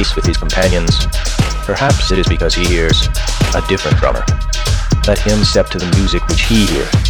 with his companions, perhaps it is because he hears a different drummer. Let him step to the music which he hears.